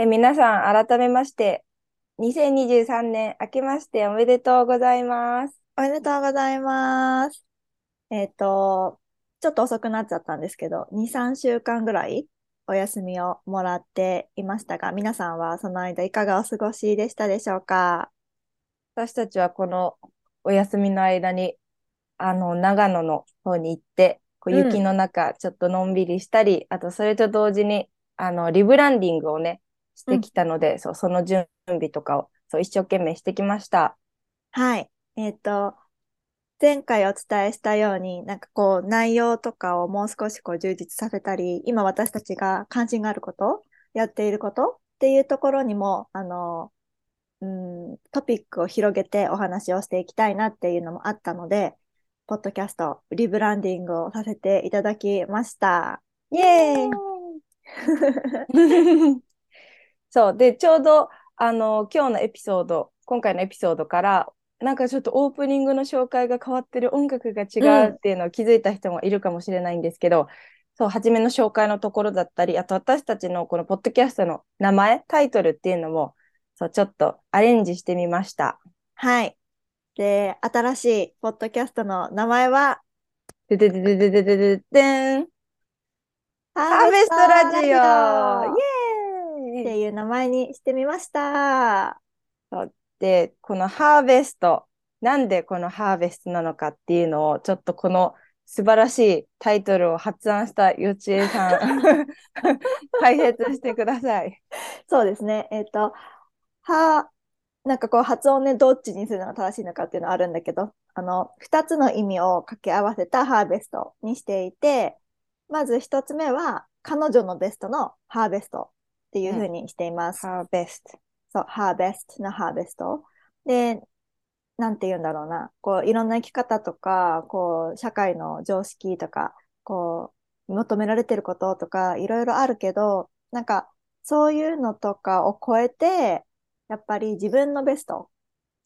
え、皆さん、改めまして、2023年明けましておめでとうございます。おめでとうございます。えっと、ちょっと遅くなっちゃったんですけど、2、3週間ぐらいお休みをもらっていましたが、皆さんはその間いかがお過ごしでしたでしょうか？私たちはこのお休みの間に、あの、長野の方に行って、こう雪の中、ちょっとのんびりしたり、うん、あとそれと同時に、あの、リブランディングをね、してきたので、うん、そう、その準備とかを、そう、一生懸命してきました。はい。えっ、ー、と、前回お伝えしたように、なんかこう、内容とかをもう少しこう充実させたり、今私たちが関心があること、やっていることっていうところにも、あの、うん、トピックを広げてお話をしていきたいなっていうのもあったので、ポッドキャスト、リブランディングをさせていただきました。イェーイ そう。で、ちょうど、あの、今日のエピソード、今回のエピソードから、なんかちょっとオープニングの紹介が変わってる音楽が違うっていうのを気づいた人もいるかもしれないんですけど、うん、そう、初めの紹介のところだったり、あと私たちのこのポッドキャストの名前、タイトルっていうのも、そう、ちょっとアレンジしてみました。はい。で、新しいポッドキャストの名前は、ででででででででん。ハーベストラジオイェーイっていう名前にしてみました。で、このハーベスト、なんでこのハーベストなのかっていうのを、ちょっとこの素晴らしいタイトルを発案したよちえさん、解説してください。そうですね。えっ、ー、と、は、なんかこう発音ね、どっちにするのが正しいのかっていうのはあるんだけど、あの、二つの意味を掛け合わせたハーベストにしていて、まず一つ目は、彼女のベストのハーベストっていうふうにしています。ハーベスト。そう、ハーベストのハーベスト。で、なんて言うんだろうな。こう、いろんな生き方とか、こう、社会の常識とか、こう、求められてることとか、いろいろあるけど、なんか、そういうのとかを超えて、やっぱり自分のベスト、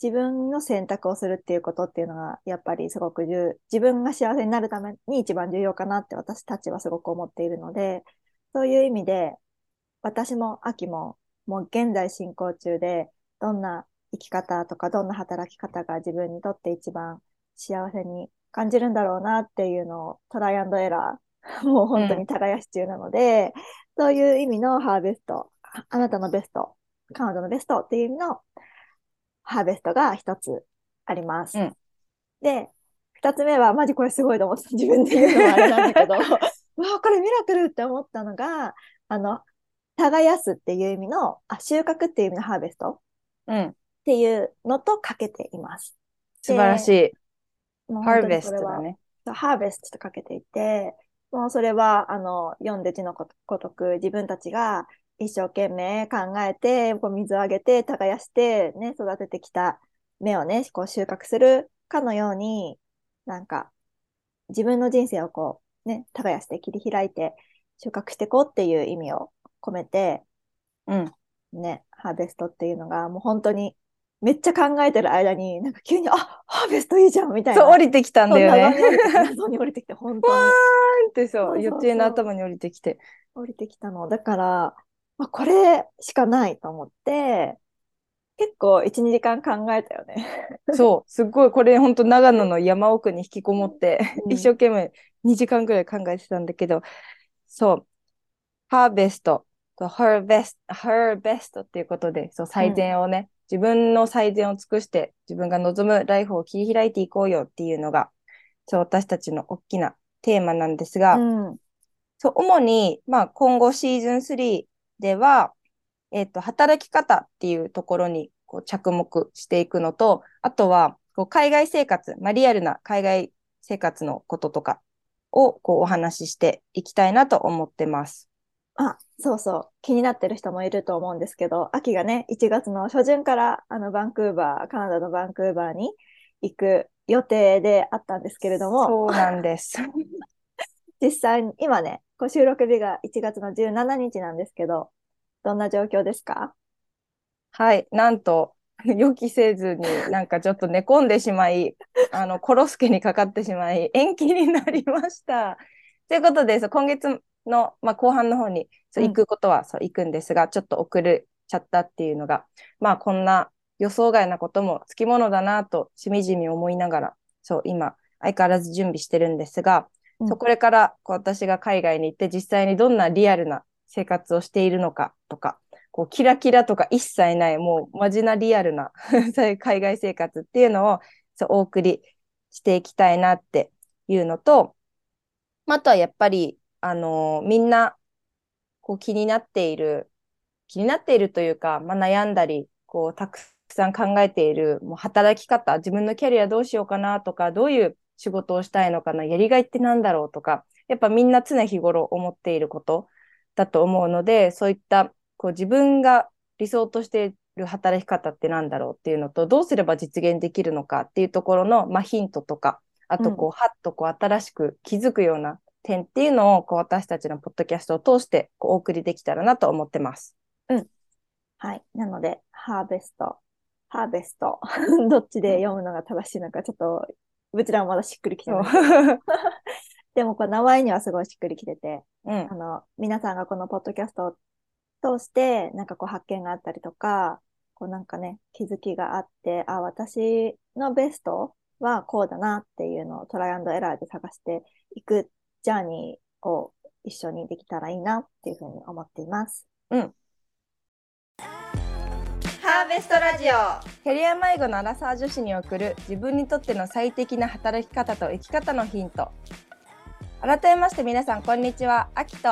自分の選択をするっていうことっていうのが、やっぱりすごく重、自分が幸せになるために一番重要かなって私たちはすごく思っているので、そういう意味で、私も秋ももう現在進行中で、どんな生き方とかどんな働き方が自分にとって一番幸せに感じるんだろうなっていうのをトライアンドエラー、もう本当に耕し中なので、うん、そういう意味のハーベスト、あなたのベスト、彼女のベストっていう意味のハーベストが一つあります。うん、で、二つ目は、マジこれすごいと思って自分で言うのはあれなんだけど、わあ、これミラクルって思ったのが、あの、耕すっていう意味の、あ、収穫っていう意味のハーベスト？うん。っていうのとかけています。素晴らしい。ハーベストだね。ハーベストとかけていて、もうそれは、あの、読んで字のごとく自分たちが一生懸命考えて、こう水をあげて、耕して、ね、育ててきた芽をね、こう収穫するかのように、なんか、自分の人生をこう、ね、耕して切り開いて収穫していこうっていう意味を込めて、うん。ね、ハーベストっていうのが、もう本当に、めっちゃ考えてる間に、なんか急に、あハーベストいいじゃんみたいな。そう、降りてきたんだよね。謎に降りてきて、本当に。わーんってそう、予定の頭に降りてきて。降りてきたの。だから、まあ、これしかないと思って、結構1、2時間考えたよね。そう、すっごいこれ本当長野の山奥に引きこもって、うん、一生懸命2時間ぐらい考えてたんだけど、そう、ハーベスト her best, her best っていうことで、そう、最善をね、うん、自分の最善を尽くして、自分が望むライフを切り開いていこうよっていうのが、そう、私たちの大きなテーマなんですが、うん、そう、主に、まあ、今後シーズン3では、えっ、ー、と、働き方っていうところにこう着目していくのと、あとは、こう海外生活、まあ、リアルな海外生活のこととかをこうお話ししていきたいなと思ってます。あ、そうそう。気になってる人もいると思うんですけど、秋がね、1月の初旬からあのバンクーバー、カナダのバンクーバーに行く予定であったんですけれども。そうなんです。実際に、今ね、こう収録日が1月の17日なんですけど、どんな状況ですか？はい、なんと、予期せずになんかちょっと寝込んでしまい、あの、コロスケにかかってしまい、延期になりました。ということで、今月の、まあ、後半の方にそううん。行くことはそう行くんですが、ちょっと遅れちゃったっていうのが、まあこんな予想外なこともつきものだなとしみじみ思いながら、そう今相変わらず準備してるんですが、うん。そうこれからこう私が海外に行って実際にどんなリアルな生活をしているのかとか、こうキラキラとか一切ない、もうマジなリアルな 海外生活っていうのをそうお送りしていきたいなっていうのと、まああとはやっぱり、あのーみんなこう気になっている、気になっているというか、まあ、悩んだり、こうたくさん考えているもう働き方、自分のキャリアどうしようかなとか、どういう仕事をしたいのかな、やりがいってなんだろうとか、やっぱみんな常日頃思っていることだと思うので、そういったこう自分が理想としている働き方ってなんだろうっていうのと、どうすれば実現できるのかっていうところの、まあ、ヒントとか、あとこう、はっとこう新しく気づくような点っていうのをこう私たちのポッドキャストを通してこうお送りできたらなと思ってます。はい。なので、ハーベスト、ハーベスト、どっちで読むのが正しいのか、ちょっと、うちらもまだしっくりきてそうない。でも、これ名前にはすごいしっくりきてて、うんあの、皆さんがこのポッドキャストを通して、なんかこう発見があったりとか、こうなんかね、気づきがあって、あ、私のベストはこうだなっていうのをトライアンドエラーで探していくジャーニーを一緒にできたらいいなっていうふうに思っています。ハーベストラジオ。キャリア迷子のアラサー女子に送る自分にとっての最適な働き方と生き方のヒント。改めまして皆さんこんにちは。アキと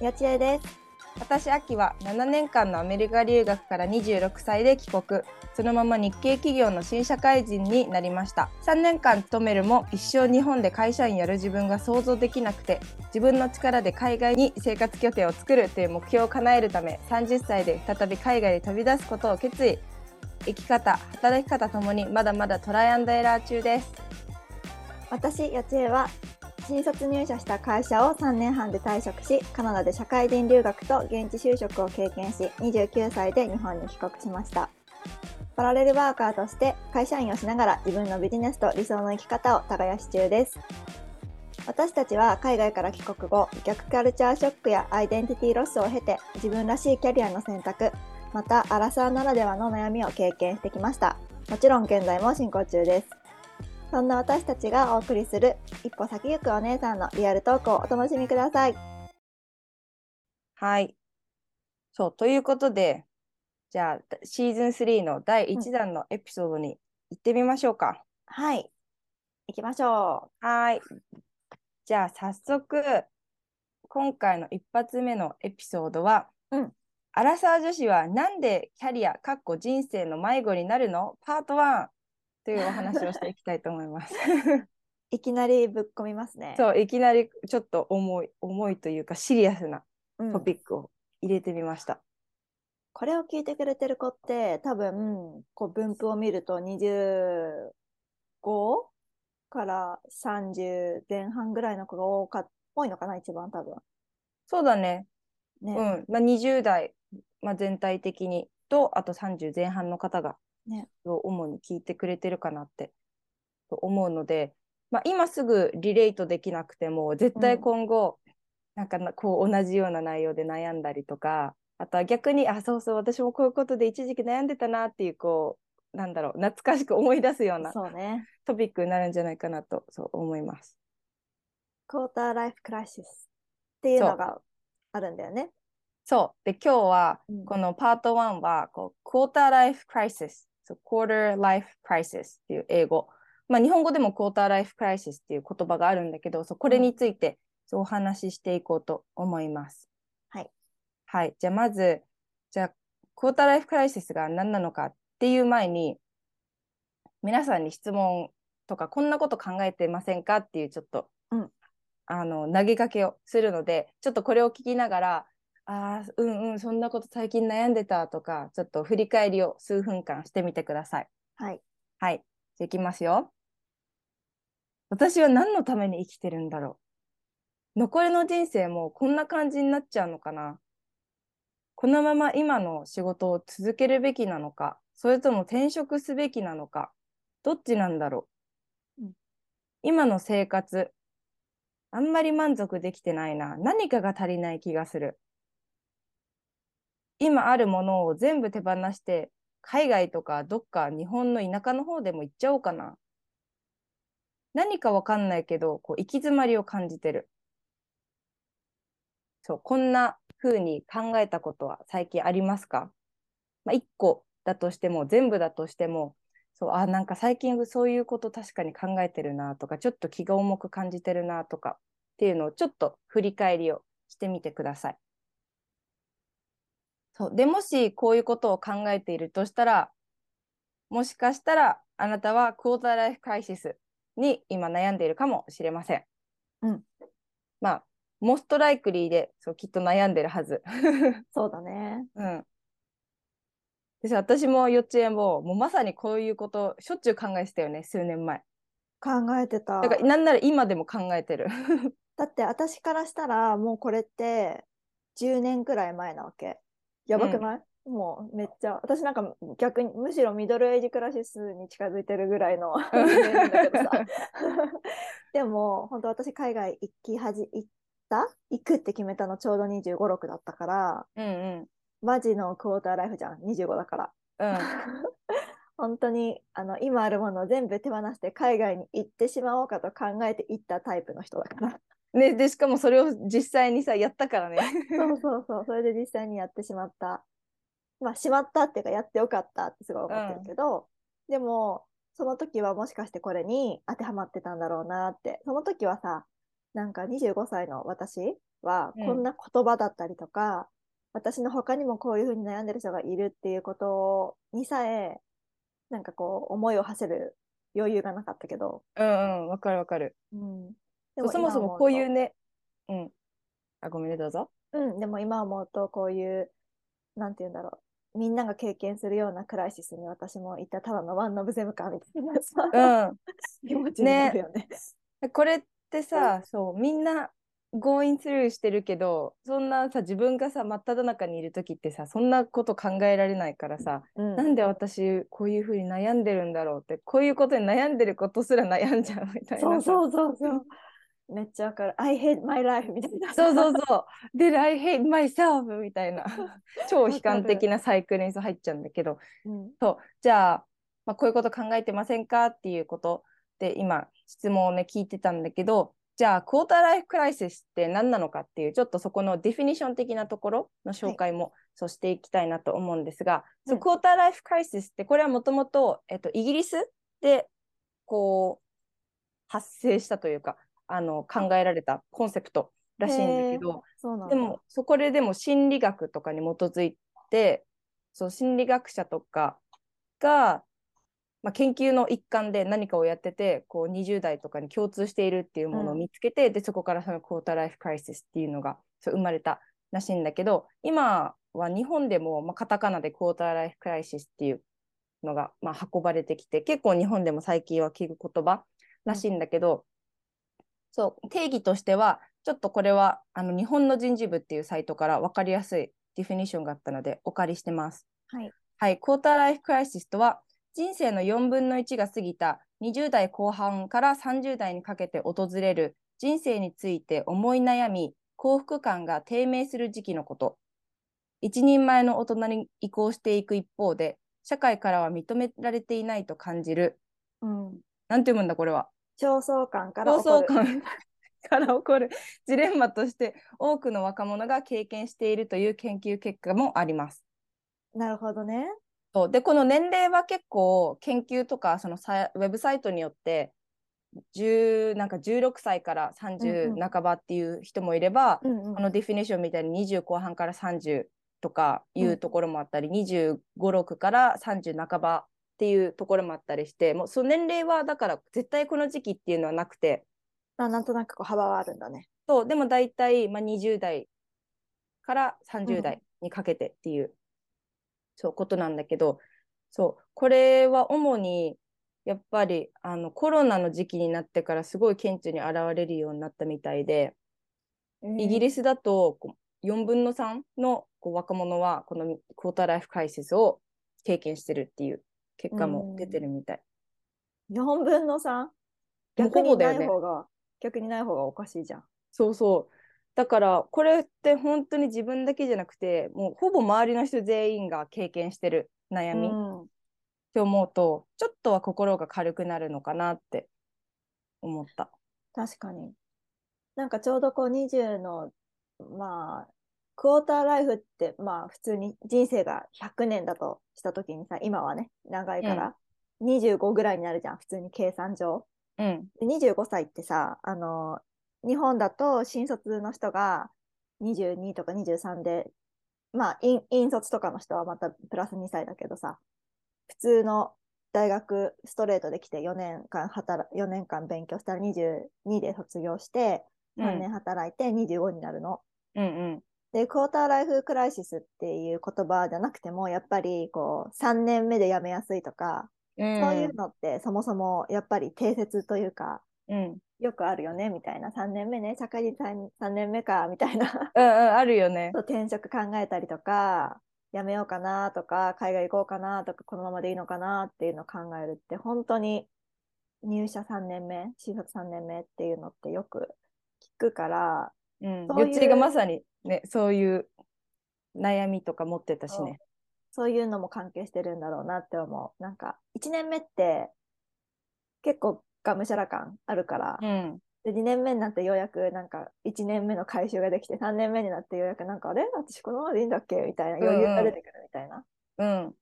やちえです。私アキは7年間のアメリカ留学から26歳で帰国。そのまま日系企業の新社会人になりました。3年間勤めるも一生日本で会社員やる自分が想像できなくて自分の力で海外に生活拠点を作るという目標を叶えるため30歳で再び海外に飛び出すことを決意。生き方働き方ともにまだまだトライアンドエラー中です。私、やちえは、新卒入社した会社を3年半で退職し、カナダで社会人留学と現地就職を経験し、29歳で日本に帰国しました。パラレルワーカーとして会社員をしながら自分のビジネスと理想の生き方を耕し中です。私たちは海外から帰国後、逆カルチャーショックやアイデンティティロスを経て自分らしいキャリアの選択、またアラサーならではの悩みを経験してきました。もちろん現在も進行中です。そんな私たちがお送りする一歩先行くお姉さんのリアルトークをお楽しみください。はい。そうということでじゃあシーズン3の第1弾のエピソードに行ってみましょうか、はい。行きましょはい。じゃあ早速今回の一発目のエピソードは、うん。アラサー女子はなんでキャリアかっこ人生の迷子になるの？パート1というお話をしていきたいと思います。う。いきなりぶっ込みますね。そういきなりちょっと重い重いというかシリアスなうんトピックを入れてみました。これを聞いてくれてる子って多分こう分布を見ると25から30前半ぐらいの子が多か多いのかな一番多分。そうだね。ね。うん。まあ、20代、まあ、全体的にとあと30前半の方がね主に聞いてくれてるかなってと思うので、まあ、今すぐリレートできなくても絶対今後、なんかなこう同じような内容で悩んだりとかあとは逆にあそうそう私もこういうことで一時期悩んでたなっていうこうなんだろう懐かしく思い出すようなそうね。トピックになるんじゃないかなとそう思います。クォーターライフクライシスっていうのがあるんだよね。そう。で、今日はうん、このパート1は、こう、クォーターライフクライシス、そう、quarter life crisis っていう英語。まあ、日本語でもクォーターライフクライシスっていう言葉があるんだけど、そう、これについて、お話ししていこうと思います。はい。はい。じゃあ、まず、じゃあ、クォーターライフクライシスが何なのかっていう前に、皆さんに質問とか、こんなこと考えてませんかっていう、ちょっと、うんあの、投げかけをするので、ちょっとこれを聞きながら、ああ、うんうん、そんなこと最近悩んでたとか、ちょっと振り返りを数分間してみてください。はい。はい。じゃあいきますよ。私は何のために生きてるんだろう。残りの人生もこんな感じになっちゃうのかな。このまま今の仕事を続けるべきなのか、それとも転職すべきなのか、どっちなんだろう。うん今の生活、あんまり満足できてないな。何かが足りない気がする。今あるものを全部手放して、海外とかどっか日本の田舎の方でも行っちゃおうかな。何かわかんないけど、こう行き詰まりを感じてる。そう、こんな風に考えたことは最近ありますか？まあ、一個だとしても、全部だとしても、そう、あ、なんか最近そういうこと確かに考えてるなとか、ちょっと気が重く感じてるなとかっていうのをちょっと振り返りをしてみてください。そう。で、もしこういうことを考えているとしたら、もしかしたらあなたはクォーターライフクライシスに今悩んでいるかもしれません。うん。まあ、モストライクリーで、そう、きっと悩んでるはず。そうだね。うん。で私も幼稚園も、もうまさにこういうこと、しょっちゅう考えてたよね、数年前。考えてた。だから、なんなら今でも考えてる。だって私からしたら、もうこれって10年くらい前なわけ。やばくない、うん、もうめっちゃ、私なんか逆に、むしろミドルエイジクラシスに近づいてるぐらいの。でも、本当私海外行きはじ、行った？行くって決めたのちょうど25、6だったから、うんうん、マジのクォーターライフじゃん、25だから。うん。本当にあの今あるものを全部手放して海外に行ってしまおうかと考えて行ったタイプの人だから。ね、で、しかもそれを実際にさ、やったからね。そうそうそう、それで実際にやってしまった。まあ、しまったっていうか、やってよかったってすごい思ってるけど、うん、でも、その時はもしかしてこれに当てはまってたんだろうなって。その時はさ、なんか25歳の私は、こんな言葉だったりとか、うん、私の他にもこういうふうに悩んでる人がいるっていうことにさえ、なんかこう、思いを馳せる余裕がなかったけど。うんうん、わかるわかる。うん。でもそもそもこういうね、うん。あ、ごめんね、どうぞ。うん、でも今思うと、こういう、なんて言うんだろう。みんなが経験するようなクライシスに私もいたただのワンノブゼムカーみたいなさ、うん、気持ちになるよね。ねこれってさ、そう、みんな going through してるけど、そんなさ、自分がさ、真っ只中にいる時ってさ、そんなこと考えられないからさ、うん、なんで私こういうふうに悩んでるんだろうって、こういうことに悩んでることすら悩んじゃうみたいな。そうそうそうそう。めっちゃわかる。I hate my life みたいな。そうそうそう。で、I hate myself みたいな。超悲観的なサイクルに入っちゃうんだけど。うん、そう。じゃあ、まあ、こういうこと考えてませんかっていうことで、今、質問をね、聞いてたんだけど、じゃあ、クォーターライフクライシスって何なのかっていう、ちょっとそこのディフィニッション的なところの紹介も、はい、そうしていきたいなと思うんですが、うん、クォーターライフクライシスって、これはもともと、えっと、イギリスで、こう、発生したというか、あの考えられたコンセプトらしいんだけど、でもそこででも心理学とかに基づいて、そう心理学者とかが、まあ、研究の一環で何かをやってて、こう20代とかに共通しているっていうものを見つけて、うん、で、そこからそのクォーターライフクライシスっていうのがそう生まれたらしいんだけど、今は日本でも、まあ、カタカナでクォーターライフクライシスっていうのが、まあ、運ばれてきて、結構日本でも最近は聞く言葉らしいんだけど、そう、定義としては、ちょっとこれは、あの、日本の人事部っていうサイトから分かりやすいディフィニッションがあったので、お借りしてます。はい。はい、クォーターライフクライシスとは、人生の4分の1が過ぎた20代後半から30代にかけて訪れる人生について思い悩み、幸福感が低迷する時期のこと。一人前の大人に移行していく一方で、社会からは認められていないと感じる。うん。なんて読むんだ、これは。焦燥感から起こる。感から起こるジレンマとして多くの若者が経験しているという研究結果もあります。なるほどね。そうで、この年齢は結構研究とかそのさウェブサイトによって10なんか16歳から30半ばっていう人もいれば、うんうん、このディフィニッションみたいに20後半から30とかいうところもあったり、うん、25、6から30半ばっていうところもあったりして、もうその年齢はだから絶対この時期っていうのはなくて。あなんとなくこう幅はあるんだね。そう、でも大体、まあ、20代から30代にかけてっていう、うん、そうことなんだけど、そう、これは主にやっぱりあのコロナの時期になってからすごい顕著に現れるようになったみたいで、えー、イギリスだと4分の3のこう若者はこのクォーターライフクライシスを経験してるっていう結果も出てるみたい。4分の 3? 逆にない方が逆にない方がおかしいじゃん。そうそう。だから、これって本当に自分だけじゃなくて、もうほぼ周りの人全員が経験してる悩みっうん、て思うと、ちょっとは心が軽くなるのかなって思った。確かに。なんかちょうどこう20の、まあ、クォーターライフって、まあ普通に人生が100年だとしたときにさ、今はね、長いから、25ぐらいになるじゃん、普通に計算上。うん。で25歳ってさ、あの、日本だと新卒の人が22とか23で、まあ、引引卒とかの人はまたプラス2歳だけどさ、普通の大学ストレートで来て4年間働、4年間勉強したら22で卒業して、うん3年働いて25になるの。うんうん。で、クォーターライフクライシスっていう言葉じゃなくても、やっぱりこう、3年目で辞めやすいとか、うん。そういうのってそもそもやっぱり定説というか、うん。よくあるよね、みたいな。3年目ね、社会人 3, 3年目か、みたいな。うんうん、あるよね。転職考えたりとか、辞めようかなとか、海外行こうかなとか、このままでいいのかなっていうのを考えるって、本当に入社3年目、新卒3年目っていうのってよく聞くから、うん。そういうがまさにね、そういう悩みとか持ってたしね。そういうのも関係してるんだろうなって思う。なんか、1年目って結構がむしゃら感あるから、うん。で、2年目になってようやくなんか1年目の回収ができて、3年目になってようやくなんか、あれ？私このままでいいんだっけ？みたいな余裕が出てくるみたいな。っうん。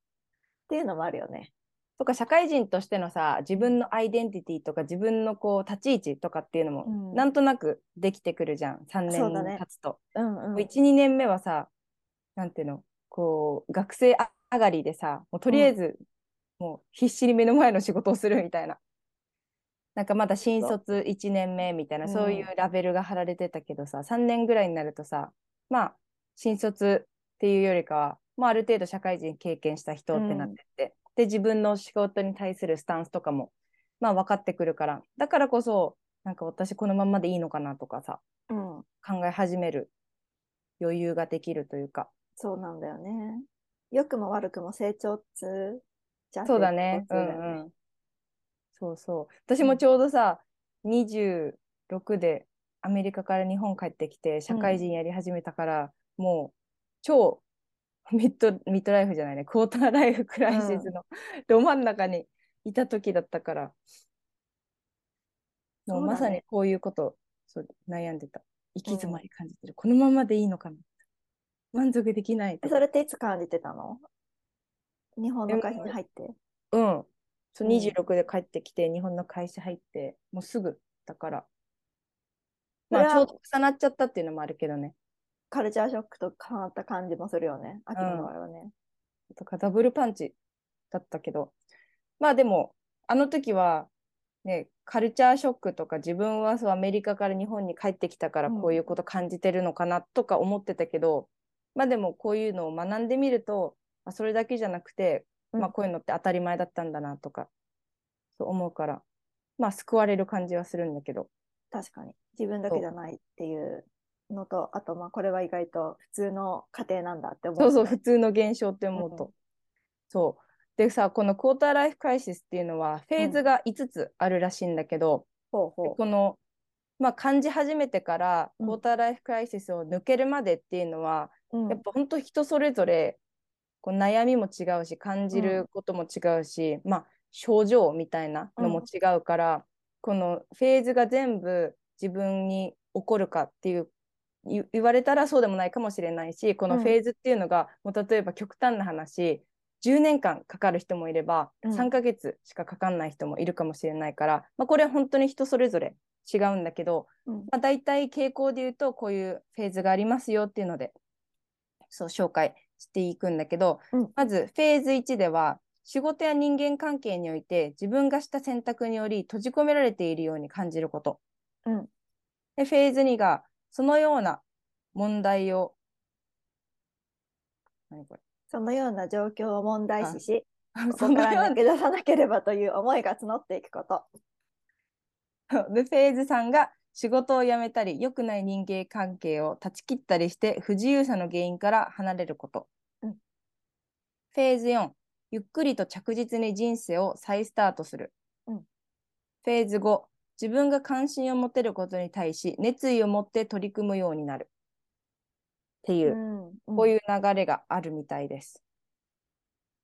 ていうのもあるよね。とか、社会人としてのさ、自分のアイデンティティとか、自分のこう、立ち位置とかっていうのも、うんなんとなくできてくるじゃん。3そうだね年経つと。うんうん。1、2年目はさ、なんていうの、こう、学生上がりでさ、もうとりあえず、もう必死に目の前の仕事をするみたいな。なんかまだ新卒1年目みたいな、うんそういうラベルが貼られてたけどさ、3年ぐらいになるとさ、まあ、新卒っていうよりかは、まあ、ある程度社会人経験した人ってなってって、で、自分の仕事に対するスタンスとかも、まあ、分かってくるから、だからこそ、なんか私このままでいいのかなとかさ、うん。考え始める余裕ができるというか。そうなんだよね。良くも悪くも成長っつうじゃそうだね。う成長っつうんうん。そうそう。私もちょうどさ、26でアメリカから日本帰ってきて、社会人やり始めたから、もう超ミッド、ミッドライフじゃないね、クォーターライフクライシスのど真ん中にいた時だったから、もうまさにこういうこと、そう悩んでた。行き詰まり感じてる。このままでいいのかな満足できないそれっていつ感じてたの？日本の会社に入って。うん。そううん26で帰ってきて、日本の会社入って、もうすぐだから。まあ、ちょうど重なっちゃったっていうのもあるけどね。カルチャーショックと変わった感じもするよね。秋の場合はね。とかダブルパンチだったけど。まあでも、あの時は、ね、カルチャーショックとか自分はそうアメリカから日本に帰ってきたからうんこういうこと感じてるのかなとか思ってたけど、まあでもこういうのを学んでみると、まあ、それだけじゃなくて、うんまあこういうのって当たり前だったんだなとか、そう思うから、まあ救われる感じはするんだけど。確かに。自分だけじゃないっていうのと、あと、まあ、これは意外と普通の家庭なんだって思う、そうそう、普通の現象って思うと。うん。そう。でさ、このクォーターライフクライシスっていうのは、フェーズが5つあるらしいんだけど、うほこの、まあ、感じ始めてから、うん。クォーターライフクライシスを抜けるまでっていうのは、う。うん。やっぱ本当人それぞれ、こう悩みも違うし、感じることも違うし、まあ、症状みたいなのも違うから、このフェーズが全部自分に起こるかっていう、言言われたらそうでもないかもしれないし、このフェーズっていうのが、もう例えば極端な話、10年間かかる人もいれば、うん。3ヶ月しかかかんない人もいるかもしれないから、まあ、これは本当に人それぞれ違うんだけど、うん。まあ、大体傾向で言うと、こういうフェーズがありますよっていうので、そう紹介していくんだけど、うん。まずフェーズ1では、仕事や人間関係において自分がした選択により閉じ込められているように感じること。うん。で、フェーズ2が、そのような問題を、何これ？そのような状況を問題視し、こそこから抜け出さなければという思いが募っていくこと。で、フェーズ3が仕事を辞めたり、良くない人間関係を断ち切ったりして不自由さの原因から離れること。うんフェーズ4、ゆっくりと着実に人生を再スタートする。うんフェーズ5、自分が関心を持てることに対し熱意を持って取り組むようになる。っていう、うんこういう流れがあるみたいです。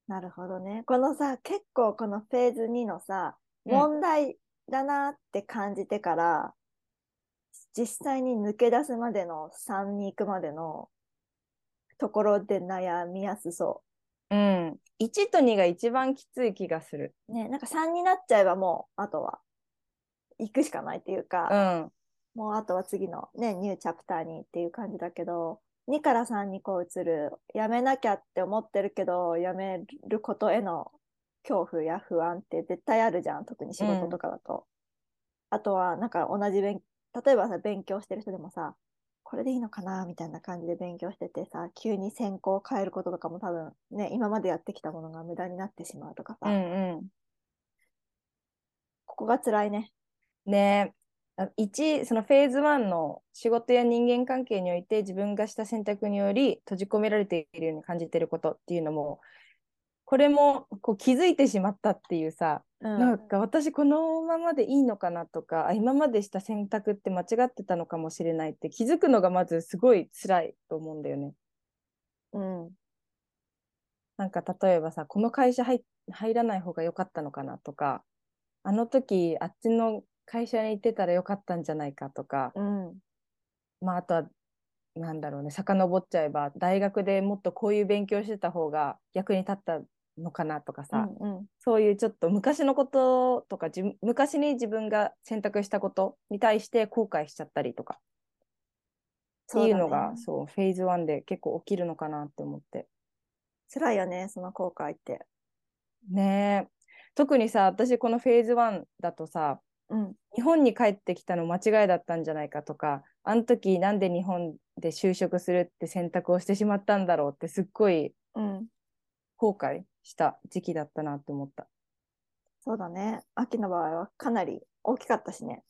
なるほどね。このさ、結構このフェーズ2のさ、うん問題だなって感じてから、実際に抜け出すまでの3に行くまでのところで悩みやすそうん。1と2が一番きつい気がする。う。ね、なんか3になっちゃえばもう、あとは行くしかないっていううか、ん。もうあとは次のね、ニューチャプターにっていう感じだけど、2から3にこう移る、やめなきゃって思ってるけど、やめることへの恐怖や不安って絶対あるじゃん、特に仕事とかだと。あとは、なんか同じ勉、例えばさ、勉強してる人でもさ、これでいいのかなみたいな感じで勉強しててさ、急に専攻を変えることとかも多分ね、今までやってきたものが無駄になってしまうとかさ、うんうん。ここが辛いね。ねえ。あ1、そのフェーズ1の仕事や人間関係において自分がした選択により閉じ込められているように感じていることっていうのも、これもこう気づいてしまったっていうさ、うん。なんか私このままでいいのかなとか、あ今までした選択って間違ってたのかもしれないって気づくのがまずすごい辛いと思うんだよね。うん。なんか例えばさ、この会社入入らない方が良かったのかなとか、あの時あっちの会社に行ってたら良かったんじゃないかとか、うん。まああとは、なんだろうね、遡っちゃえば、大学でもっとこういう勉強してた方が役に立ったのかなとかさ、うん。うん。そういうちょっと昔のこととか、じ昔に自分が選択したことに対して後悔しちゃったりとか、っていうのが、そう、フェーズ1で結構起きるのかなって思って。辛いよね、その後悔って。ねえ。特にさ、私このフェーズ1だとさ、うん。日本に帰ってきたの間違いだったんじゃないかとか、あの時なんで日本で就職するって選択をしてしまったんだろうってすっごいうん。後悔した時期だったなって思った。そうだね。秋の場合はかなり大きかったしね。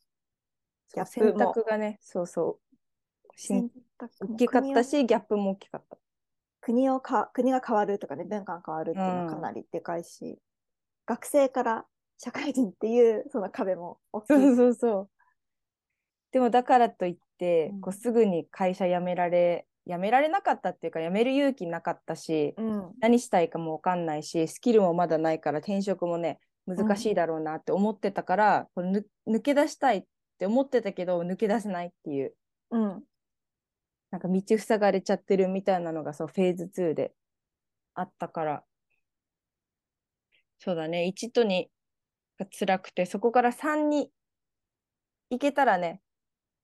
ギャップ選も択がね、そうそう。大きかったし、ギャップも大きかった。国をか、国が変わるとかね、文化が変わるっていうのはかなりでかいし、学生から社会人っていうその壁も大きい。そうそうそう。でもだからといって、うんこうすぐに会社辞められ、辞められなかったっていうか、辞める勇気なかったし、うん。何したいかもわかんないし、スキルもまだないから転職もね、難しいだろうなって思ってたから、これぬ抜け出したいって思ってたけど、抜け出せないっていう、うん。なんか道塞がれちゃってるみたいなのがそう、フェーズ2であったから、そうだね、1と2が辛くて、そこから3に行けたらね、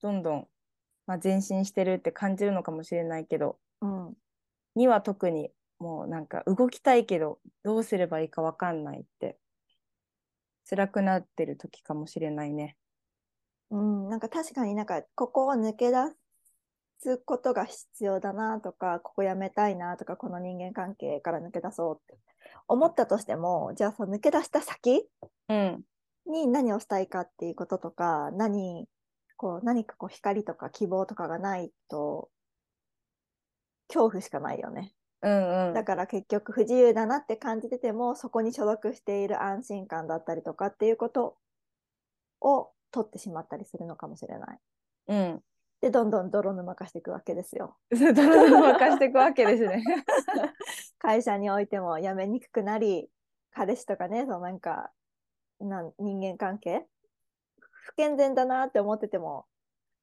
どんどん、まあ、前進してるって感じるのかもしれないけど、うん。2は特にもうなんか動きたいけどどうすればいいかわかんないって辛くなってる時かもしれないね。うん。なんか確かになんかここを抜け出すことが必要だなとか、ここやめたいなとか、この人間関係から抜け出そうって思ったとしても、じゃあその抜け出した先うん。に何をしたいかっていうこととか、何、こう、何かこう光とか希望とかがないと、恐怖しかないよね。うんうん。だから結局不自由だなって感じてても、そこに所属している安心感だったりとかっていうことを取ってしまったりするのかもしれない。うん。で、どんどん泥沼化していくわけですよ。泥沼化していくわけですね。会社においても辞めにくくなり、彼氏とかね、そのなんか、なん人間関係？不健全だなって思ってても、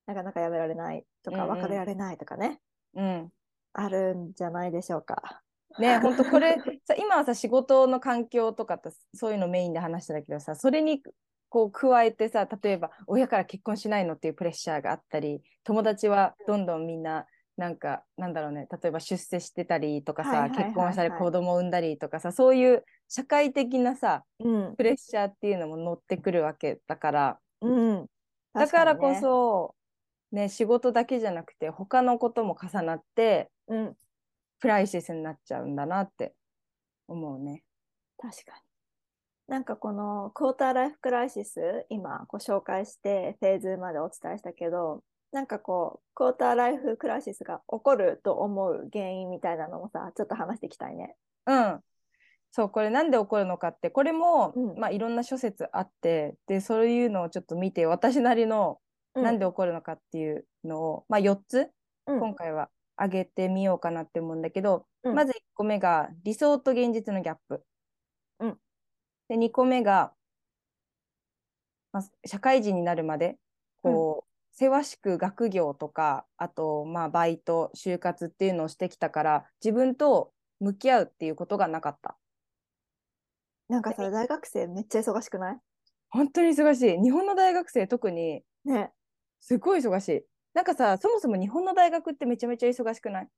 なかなか辞められないとか、うんうん別れられないとかね、うん。あるんじゃないでしょうか。ね本当これさ今はさ仕事の環境とかとそういうのメインで話してたけどさそれにこう加えてさ例えば親から結婚しないのっていうプレッシャーがあったり友達はどんどんみんななんかなんだろうね例えば出世してたりとかさ結婚したり子供を産んだりとかさそういう社会的なさうん。プレッシャーっていうのも乗ってくるわけだからうん。だからこそね仕事だけじゃなくて他のことも重なってうん。クライシスになっちゃうんだなって思うね。確かに。なんかこのクォーターライフクライシス、今ご紹介してフェーズまでお伝えしたけど、なんかこう、クォーターライフクライシスが起こると思う原因みたいなのもさ、ちょっと話していきたいね。うん。そう、これなんで起こるのかって、これも、うんまあいろんな諸説あって、で、そういうのをちょっと見て、私なりのなんで起こるのかっていうのを、まあ4つ、うん今回は上げてみようかなって思うんだけど、うんまず1個目が理想と現実のギャップ。うんで、2個目が、まあ、社会人になるまで、こう、せわしく学業とか、あと、まあ、バイト、就活っていうのをしてきたから、自分と向き合うっていうことがなかった。なんかさ、大学生めっちゃ忙しくない？本当に忙しい。日本の大学生特に、ね。すごい忙しい。なんかさ、そもそも日本の大学ってめちゃめちゃ忙しくない？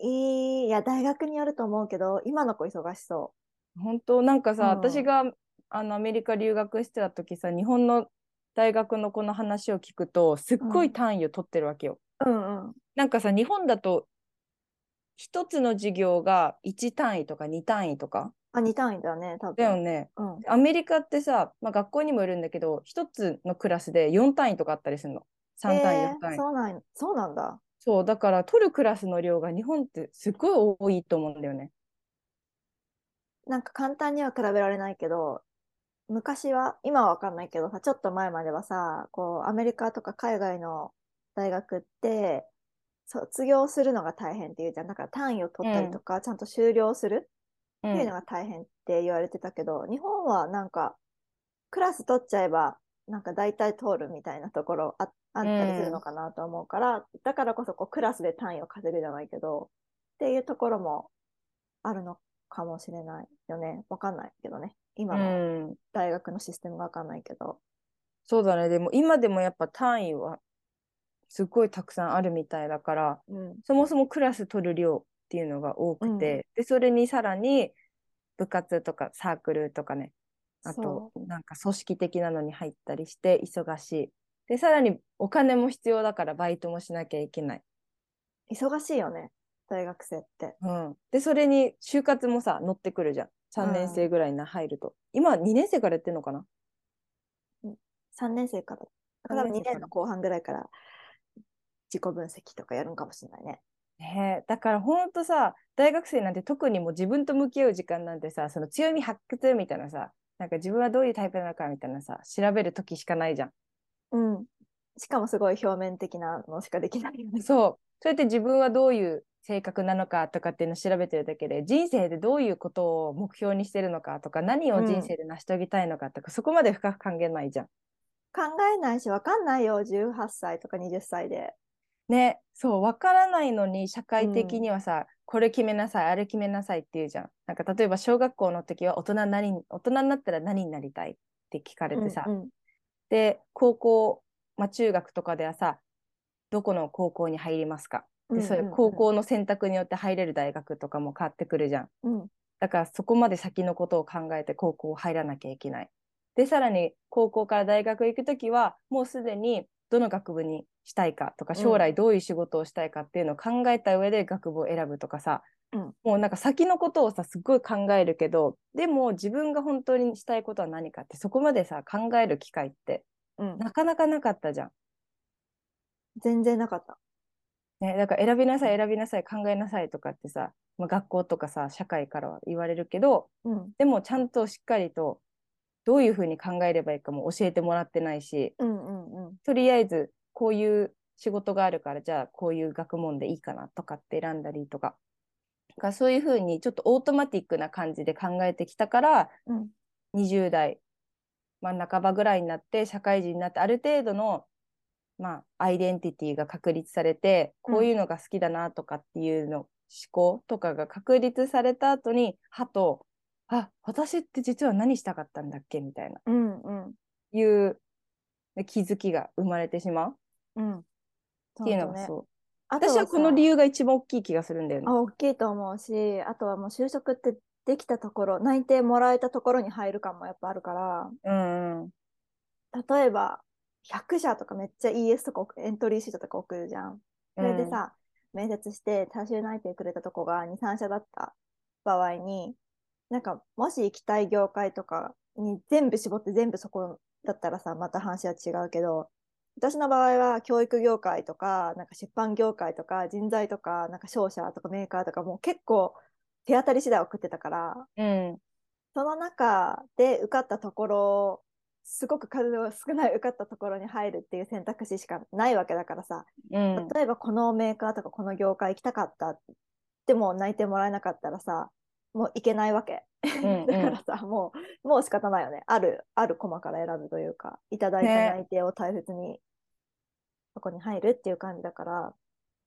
いい、いや、大学によると思うけど、今の子忙しそ本当なんかさ、うん私があのアメリカ留学してた時さ、日本の大学の子の話を聞くと、すっごい単位を取ってるわけよ。う。うんうん。なんかさ、日本だと、一つの授業が1単位とか2単位とか？あ、2単位だね、多分。だよね。うん。アメリカってさ、まあ、学校にもよるんだけど、一つのクラスで4単位とかあったりするの。3単位、え4単位。ーそうなん、そうなんだ。そう、だから取るクラスの量が日本ってすっごい多いと思うんだよね。なんか簡単には比べられないけど、昔は、今はわかんないけどさ、ちょっと前まではさ、こう、アメリカとか海外の大学って、卒業するのが大変っていうじゃん。だから単位を取ったりとか、ちゃんと修了するうっていうのが大変って言われてたけど、日本はなんか、クラス取っちゃえば、なんか大体通るみたいなところああったりするのかなと思うから、だからこそこうクラスで単位を稼ぐじゃないけど、っていうところもあるのかもしれないよね。わかんないけどね。今のうん。大学のシステムがわかんないけど。そうだね。でも今でもやっぱ単位はすっごいたくさんあるみたいだから、うん。そもそもクラス取る量っていうのが多くて、で、それにさらに部活とかサークルとかね、あとそなんか組織的なのに入ったりして忙しい。で、さらにお金も必要だからバイトもしなきゃいけない。忙しいよね。大学生って。うん。で、それに就活もさ、乗ってくるじゃん。3年生ぐらいに入ると。今2年生からやってんのかな？3年生から。多分2三年生から年の後半ぐらいから自己分析とかやるんかもしれないね。ねえ、だからほんとさ、大学生なんて特にもう自分と向き合う時間なんてさ、その強み発掘みたいなさ、なんか自分はどういうタイプなのかみたいなさ、調べる時しかないじゃん。うん。しかもすごい表面的なのしかできないよね。そう。そうやって自分はどういう性格なのかとかっていうのを調べてるだけで、人生でどういうことを目標にしてるのかとか、何を人生で成し遂げたいのかとか、そこまで深く考えないじゃん。考えないし、わかんないよ。18歳とか20歳で。ね、そう、わからないのに社会的にはさ、これ決めなさい、あれ決めなさいって言うじゃん。なんか例えば小学校の時は大人何、大人になったら何になりたい？って聞かれてさ、うんうんで、高校、まあ中学とかではさ、どこの高校に入りますか？で、そういう高校の選択によって入れる大学とかも変わってくるじゃん。うんだからそこまで先のことを考えて高校入らなきゃいけない。で、さらに高校から大学行くときは、もうすでにどの学部にしたいかとか、うん将来どういう仕事をしたいかっていうのを考えた上で学部を選ぶとかさ、うんもうなんか先のことをさ、すっごい考えるけど、でも自分が本当にしたいことは何かって、そこまでさ、考える機会ってうん。なかなかなかったじゃん。全然なかった。ね、だから選びなさい、選びなさい、考えなさいとかってさ、まあ、学校とかさ、社会からは言われるけど、うん。でもちゃんとしっかりとどういうふうに考えればいいかも教えてもらってないし、うんうんうん。とりあえずこういう仕事があるから、じゃあこういう学問でいいかなとかって選んだりとか。だからそういうふうにちょっとオートマティックな感じで考えてきたから、うん20代真ん半ばぐらいになって社会人になってある程度のまあアイデンティティが確立されて、こういうのが好きだなとかっていうの、思考とかが確立された後に、はと、あ、私って実は何したかったんだっけみたいな、うんうん。いう気づきが生まれてしまううん。っっていうのがそう。私はこの理由由が一番大きい気がするんだよねあ、。大きいと思うし、あとはもう就職ってできたところ、内定もらえたところに入る感もやっぱあるから、うんうん。例えば、100社とかめっちゃ ES とか送エントリーシートとか送るじゃん。それでさ、面接して多種内定くれたとこが2、3社だった場合に、なんか、もし行きたい業界とかに全部絞って全部そこだったらさ、また話は違うけど、私の場合は教育業界とか、なんか出版業界とか人材とか、なんか商社とかメーカーとかもう結構手当たり次第送ってたから、うん。その中で受かったところ、すごく数が少ない受かったところに入るっていう選択肢しかないわけだからさ、うん。例えばこのメーカーとかこの業界行きたかった。でも内定もらえなかったらさ、もう行けないわけ。うんだからさ、もう、もう仕方ないよね。ある、あるコマから選ぶというか、いただいたね内定を大切に、そこに入るっていう感じだから、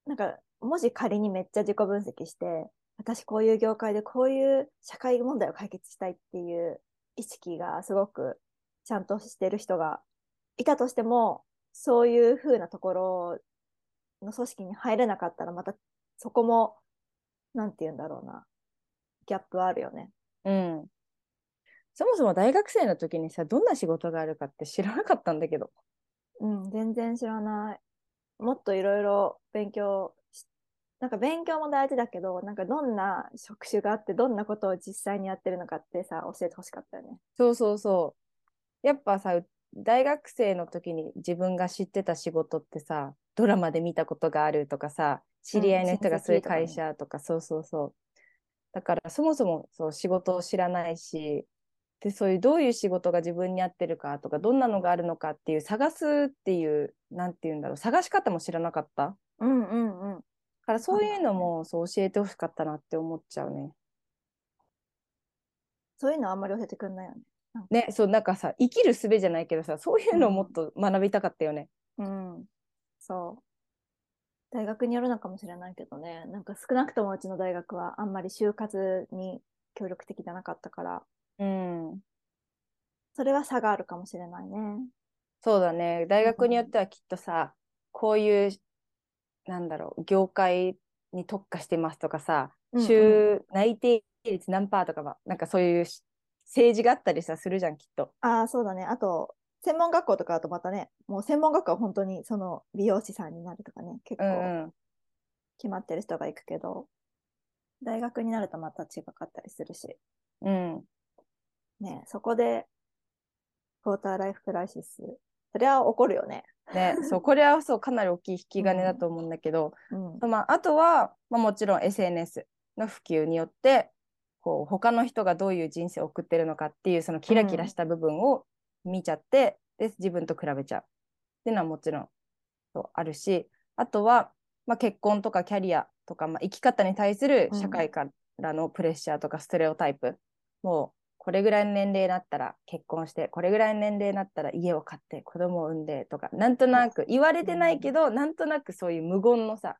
なんか、もし仮にめっちゃ自己分析して、私こういう業界でこういう社会問題を解決したいっていう意識がすごくちゃんとしてる人がいたとしても、そういう風なところの組織に入れなかったら、またそこも、なんて言うんだろうな、ギャップはあるよね。うん。そもそも大学生の時にさ、どんな仕事があるかって知らなかったんだけど。うん、全然知らない。もっといろいろ勉強し、なんか勉強も大事だけど、なんかどんな職種があって、どんなことを実際にやってるのかってさ、教えてほしかったよね。そうそうそう。やっぱさ、大学生の時に自分が知ってた仕事ってさ、ドラマで見たことがあるとかさ、知り合いの人がそういう会社とか、そうそうそう。だからそもそもそう仕事を知らないし、で、そういうどういう仕事が自分に合ってるかとか、どんなのがあるのかっていう探すっていう、なんて言うんだろう、探し方も知らなかった？だうんうんうん。からそういうのもそう教えてほしかったなって思っちゃうね。そういうのあんまり教えてくんないよね。ね、そう、なんかさ、生きる術じゃないけどさ、そういうのをもっと学びたかったよね。うん。そう。大学によるのかもしれないけどね。なんか少なくともうちの大学はあんまり就活に協力的じゃなかったから、うん。それは差があるかもしれないね。そうだね。大学によってはきっとさ、こういう、なんだろう、業界に特化してますとかさ、うんうん週内定率何パーとかは、なんかそういうし政治があったりさ、するじゃん、きっと。ああ、そうだね。あと、専門学校とかだとまたね、もう専門学校は本当にその美容師さんになるとかね、結構うんうん。決まってる人が行くけど、大学になるとまた違かったりするし、うん。ね、そこで、クォーターライフクライシス、それは起こるよね。ね、そう、これはそう、かなり大きい引き金だと思うんだけど、うん。まあ、あとは、まあ、もちろん SNS の普及によって、こう、他の人がどういう人生を送ってるのかっていう、そのキラキラした部分を見ちゃって、で、自分と比べちゃう。っていうのはもちろん、そうあるし、あとは、まあ、結婚とかキャリアとか、まあ、生き方に対する社会からのプレッシャーとかステレオタイプ。もう、これぐらいの年齢になったら結婚して、これぐらいの年齢になったら家を買って、子供を産んでとか、なんとなく言われてないけど、なんとなくそういう無言のさ、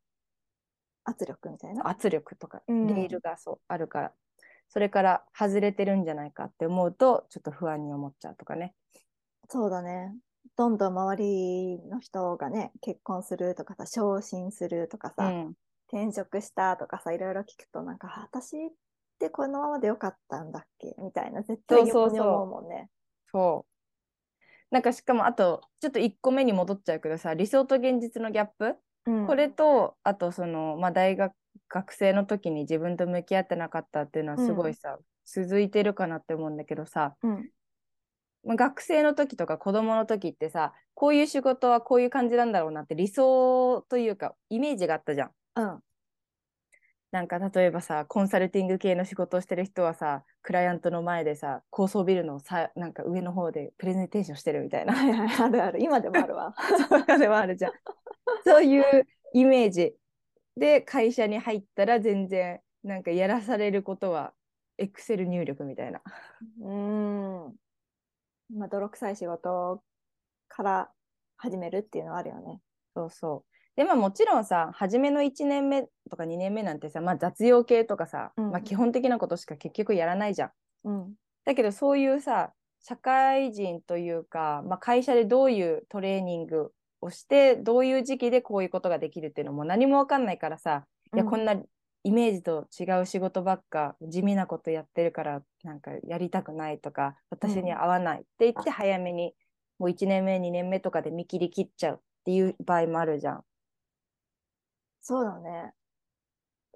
圧力みたいな。圧力とか、うんレールがそうあるから、それから外れてるんじゃないかって思うと、ちょっと不安に思っちゃうとかね。そうだね。どんどん周りの人がね、結婚するとかさ、昇進するとかさ、うん。転職したとかさ、いろいろ聞くと、なんか、あ私ってこのままでよかったんだっけ？みたいな、絶対そう思うもんね。そう。なんかしかも、あと、ちょっと1個目に戻っちゃうけどさ、理想と現実のギャップ、うんこれと、あとその、まあ、大学、学生の時に自分と向き合ってなかったっていうのはすごいさ、続いてるかなって思うんだけどさ、うん。まあ、学生の時とか子供の時ってさ、こういう仕事はこういう感じなんだろうなって理想というか、イメージがあったじゃん。うん。なんか例えばさ、コンサルティング系の仕事をしてる人はさ、クライアントの前でさ、高層ビルのさ、なんか上の方でプレゼンテーションしてるみたいな。はいはい、あるある。今でもあるわ。そういうのでもあるじゃん。そういうイメージで会社に入ったら全然なんかやらされることはエクセル入力みたいな。うーん。まあ、泥臭い仕事から始めるっていうのはあるよね。そうそう。で、まあもちろんさ、初めの1年目とか2年目なんてさ、まあ雑用系とかさ、うんまあ基本的なことしか結局やらないじゃん。うん。だけどそういうさ、社会人というか、まあ会社でどういうトレーニングをして、どういう時期でこういうことができるっていうのも何もわかんないからさ、いや、こんなイメージと違う仕事ばっか、地味なことやってるから、なんかやりたくないとか、私に合わないって言って早めに、もう1年目、2年目とかで見切り切っちゃうっていう場合もあるじゃん。そうだね。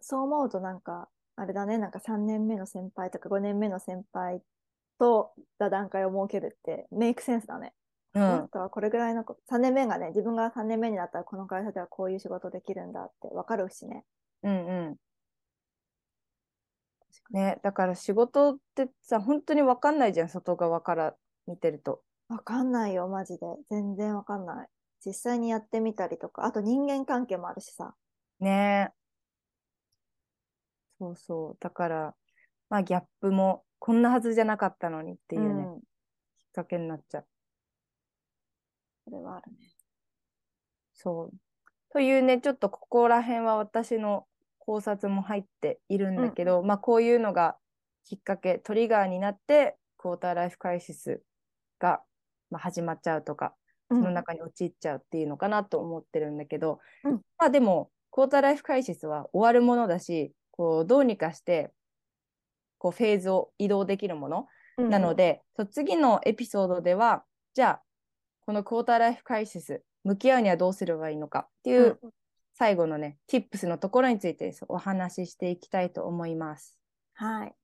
そう思うとなんか、あれだね、なんか3年目の先輩とか5年目の先輩と座談会を設けるってメイクセンスだね。うこの人はこれぐらいのこ、3年目がね、自分が3年目になったらこの会社ではこういう仕事できるんだってわかるしね。うんうん。ね、だから仕事ってさ、本当にわかんないじゃん、外側から見てると。わかんないよ、マジで。全然わかんない。実際にやってみたりとか、あと人間関係もあるしさ。ねそうそう。だから、まあギャップもこんなはずじゃなかったのにっていうね、うん。きっかけになっちゃう。それはあるね。そう。というね、ちょっとここら辺は私の考察も入っているんだけど、まあこういうのがきっかけ、トリガーになって、クォーターライフクライシスが、まあ、始まっちゃうとか、うんその中に陥っちゃうっていうのかなと思ってるんだけど、うんまあでも、クォーターライフクライシスは終わるものだし、こう、どうにかして、こう、フェーズを移動できるものうんなの、で、そう次のエピソードでは、じゃあ、このクォーターライフクライシス、向き合うにはどうすればいいのかっていう、最後のね、tips のところについてお話ししていきたいと思います。はい。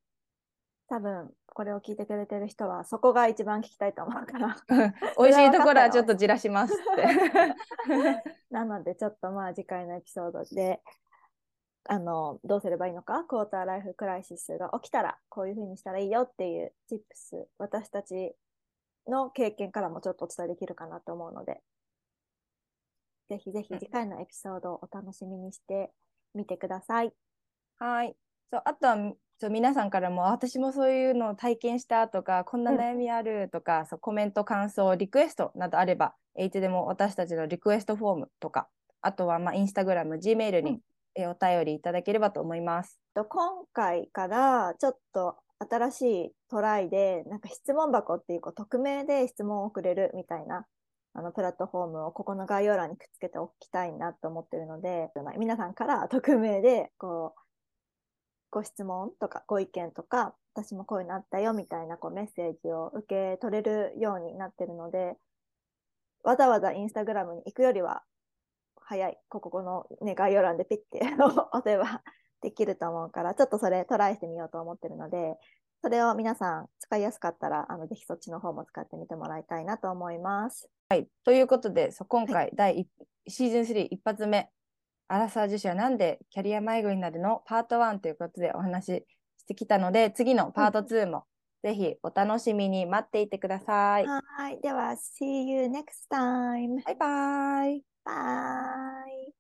多分、これを聞いてくれてる人は、そこが一番聞きたいと思うから。美味しいところはちょっとじらしますって。なので、ちょっとまあ次回のエピソードで、あの、どうすればいいのか、クォーターライフクライシスが起きたら、こういうふうにしたらいいよっていう tips、私たちの経験からもちょっとお伝えできるかなと思うので、ぜひぜひ次回のエピソードをお楽しみにしてみてください。はい。そう、あとは、そう皆さんからも、あ私もそういうのを体験したとか、こんな悩みあるとか、そうコメント、感想、リクエストなどあれば、いつでも私たちのリクエストフォームとか、あとは、まあ、インスタグラム、Gmail にうんえお便りいただければと思います。と今回からちょっと新しいトライで、なんか質問箱っていうこう匿名で質問を送れるみたいなあのプラットフォームをここの概要欄にくっつけておきたいなと思ってるので、皆さんから匿名でこうご質問とかご意見とか、私もこういうのあったよみたいなこうメッセージを受け取れるようになってるので、わざわざインスタグラムに行くよりは早い、ここの、ね、概要欄でピッて 押せばできると思うから、ちょっとそれトライしてみようと思ってるので、それを皆さん使いやすかったら、あの、ぜひそっちの方も使ってみてもらいたいなと思います。はい。ということで、そう今回、第一シーズン3一発目、アラサー女子はなんでキャリア迷子になるの？パート1ということでお話ししてきたので、次のパート2もぜひお楽しみに待っていてください。はい。では、see you next time. バイバイ。バイ。